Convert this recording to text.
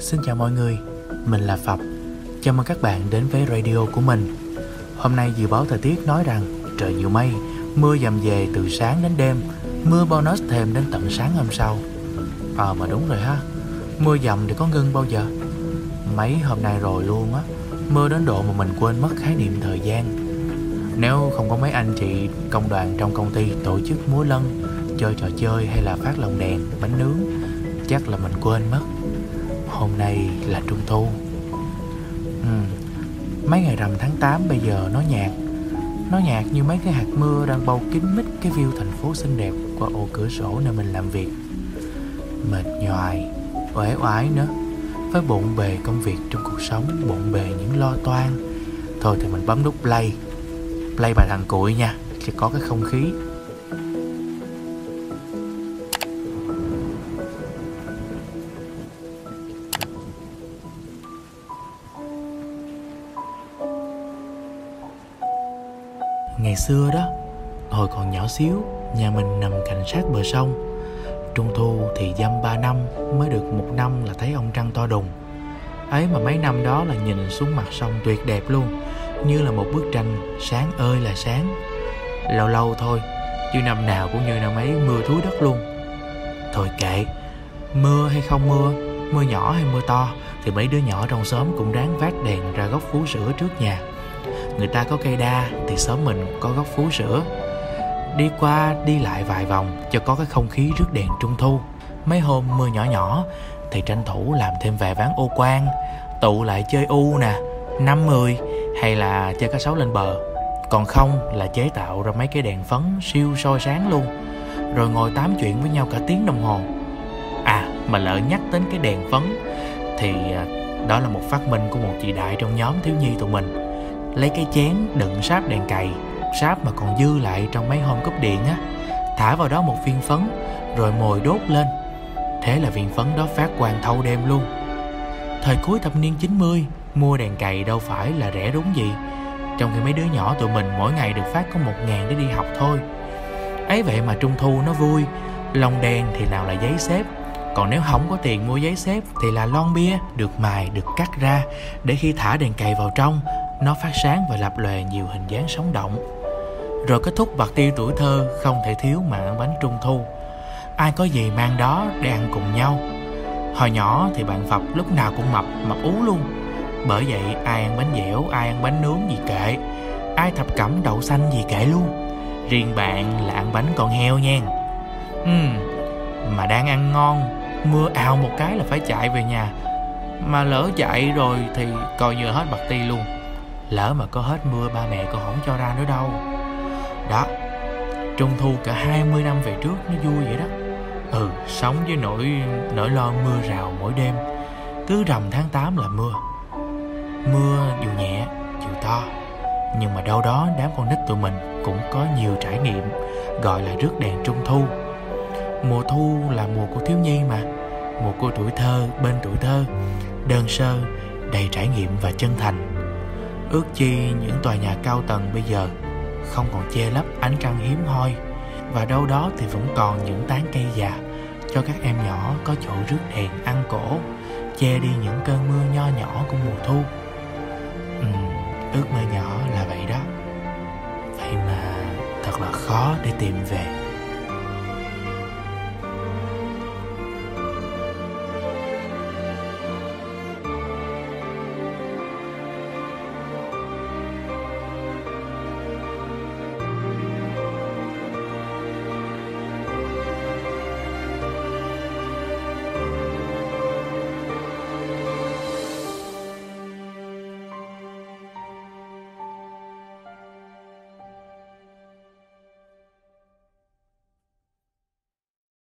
Xin chào mọi người, mình là Phập. Chào mừng các bạn đến với radio của mình. Hôm nay dự báo thời tiết nói rằng trời nhiều mây Mưa dầm về từ sáng đến đêm Mưa bonus thêm đến tận sáng hôm sau. Ờ à, mà đúng rồi ha Mưa dầm thì có ngưng bao giờ? Mấy hôm nay rồi luôn á Mưa đến độ mà mình quên mất khái niệm thời gian. Nếu không có mấy anh chị công đoàn trong công ty tổ chức múa lân Chơi trò chơi hay là phát lồng đèn, bánh nướng Chắc là mình quên mất. Hôm nay là trung thu. Ừ. Mấy ngày rằm tháng 8 bây giờ nó nhạt. Nó nhạt như mấy cái hạt mưa đang bao kín mít cái view thành phố xinh đẹp qua ô cửa sổ nơi mình làm việc. Mệt nhoài, uể oải nữa. Với bộn bề công việc trong cuộc sống, bộn bề những lo toan. Thôi thì mình bấm nút play. Play bài thằng cuội nha, sẽ có cái không khí. Ngày xưa đó, Hồi còn nhỏ xíu, Nhà mình nằm cạnh sát bờ sông. Trung thu thì dăm ba năm Mới được một năm là thấy ông trăng to đùng. Ấy mà mấy năm đó là nhìn xuống mặt sông tuyệt đẹp luôn, Như là một bức tranh sáng ơi là sáng. Lâu lâu thôi, Chứ năm nào cũng như năm ấy mưa thúi đất luôn. Thôi kệ, Mưa hay không mưa Mưa nhỏ hay mưa to Thì mấy đứa nhỏ trong xóm cũng ráng vác đèn ra góc phú sữa trước nhà người ta có cây đa thì xóm mình có gốc phú sữa đi qua, đi lại vài vòng cho có cái không khí rước đèn trung thu. Mấy hôm mưa nhỏ nhỏ thì tranh thủ làm thêm vài ván ô quan tụ lại chơi u nè, năm mười, hay là chơi cá sấu lên bờ. Còn không là chế tạo ra mấy cái đèn phấn siêu soi sáng luôn. Rồi ngồi tám chuyện với nhau cả tiếng đồng hồ. À mà lỡ nhắc đến cái đèn phấn thì à, đó là một phát minh của một chị đại trong nhóm thiếu nhi tụi mình lấy cái chén đựng sáp đèn cày, sáp mà còn dư lại trong mấy hôm cúp điện á. Thả vào đó một viên phấn, rồi mồi đốt lên. Thế là viên phấn đó phát quang thâu đêm luôn. Thời cuối thập niên 90 mua đèn cày đâu phải là rẻ đúng gì. Trong khi mấy đứa nhỏ tụi mình mỗi ngày được phát có một ngàn để đi học thôi. Ấy vậy mà trung thu nó vui. Lồng đèn thì nào là giấy xếp. Còn nếu không có tiền mua giấy xếp thì là lon bia được mài, được cắt ra để khi thả đèn cày vào trong nó phát sáng và lập lòe nhiều hình dáng sống động. Rồi kết thúc bạc tiêu tuổi thơ không thể thiếu mà ăn bánh trung thu. Ai có gì mang đó để ăn cùng nhau. Hồi nhỏ thì bạn Phật lúc nào cũng mập, mập ú luôn. Bởi vậy ai ăn bánh dẻo, ai ăn bánh nướng gì kệ. Ai thập cẩm đậu xanh gì kệ luôn. Riêng bạn là ăn bánh con heo nha. Ừm, mà đang ăn ngon Mưa ào một cái là phải chạy về nhà. Mà lỡ chạy rồi thì coi như hết bạc ti luôn. Lỡ mà có hết mưa, ba mẹ con không cho ra nữa đâu. Đó, Trung thu cả 20 năm về trước nó vui vậy đó. Ừ sống với nỗi nỗi lo mưa rào mỗi đêm. Cứ rằm tháng 8 là mưa. Mưa dù nhẹ, dù to, Nhưng mà đâu đó đám con nít tụi mình cũng có nhiều trải nghiệm, Gọi là rước đèn trung thu. Mùa thu là mùa của thiếu nhi mà, Mùa của tuổi thơ bên tuổi thơ, Đơn sơ, đầy trải nghiệm và chân thành. Ước chi những tòa nhà cao tầng bây giờ không còn che lấp ánh trăng hiếm hoi và đâu đó thì vẫn còn những tán cây già cho các em nhỏ có chỗ rước đèn ăn cổ che đi những cơn mưa nho nhỏ của mùa thu. Ừ, ước mơ nhỏ là vậy đó. Vậy mà thật là khó để tìm về.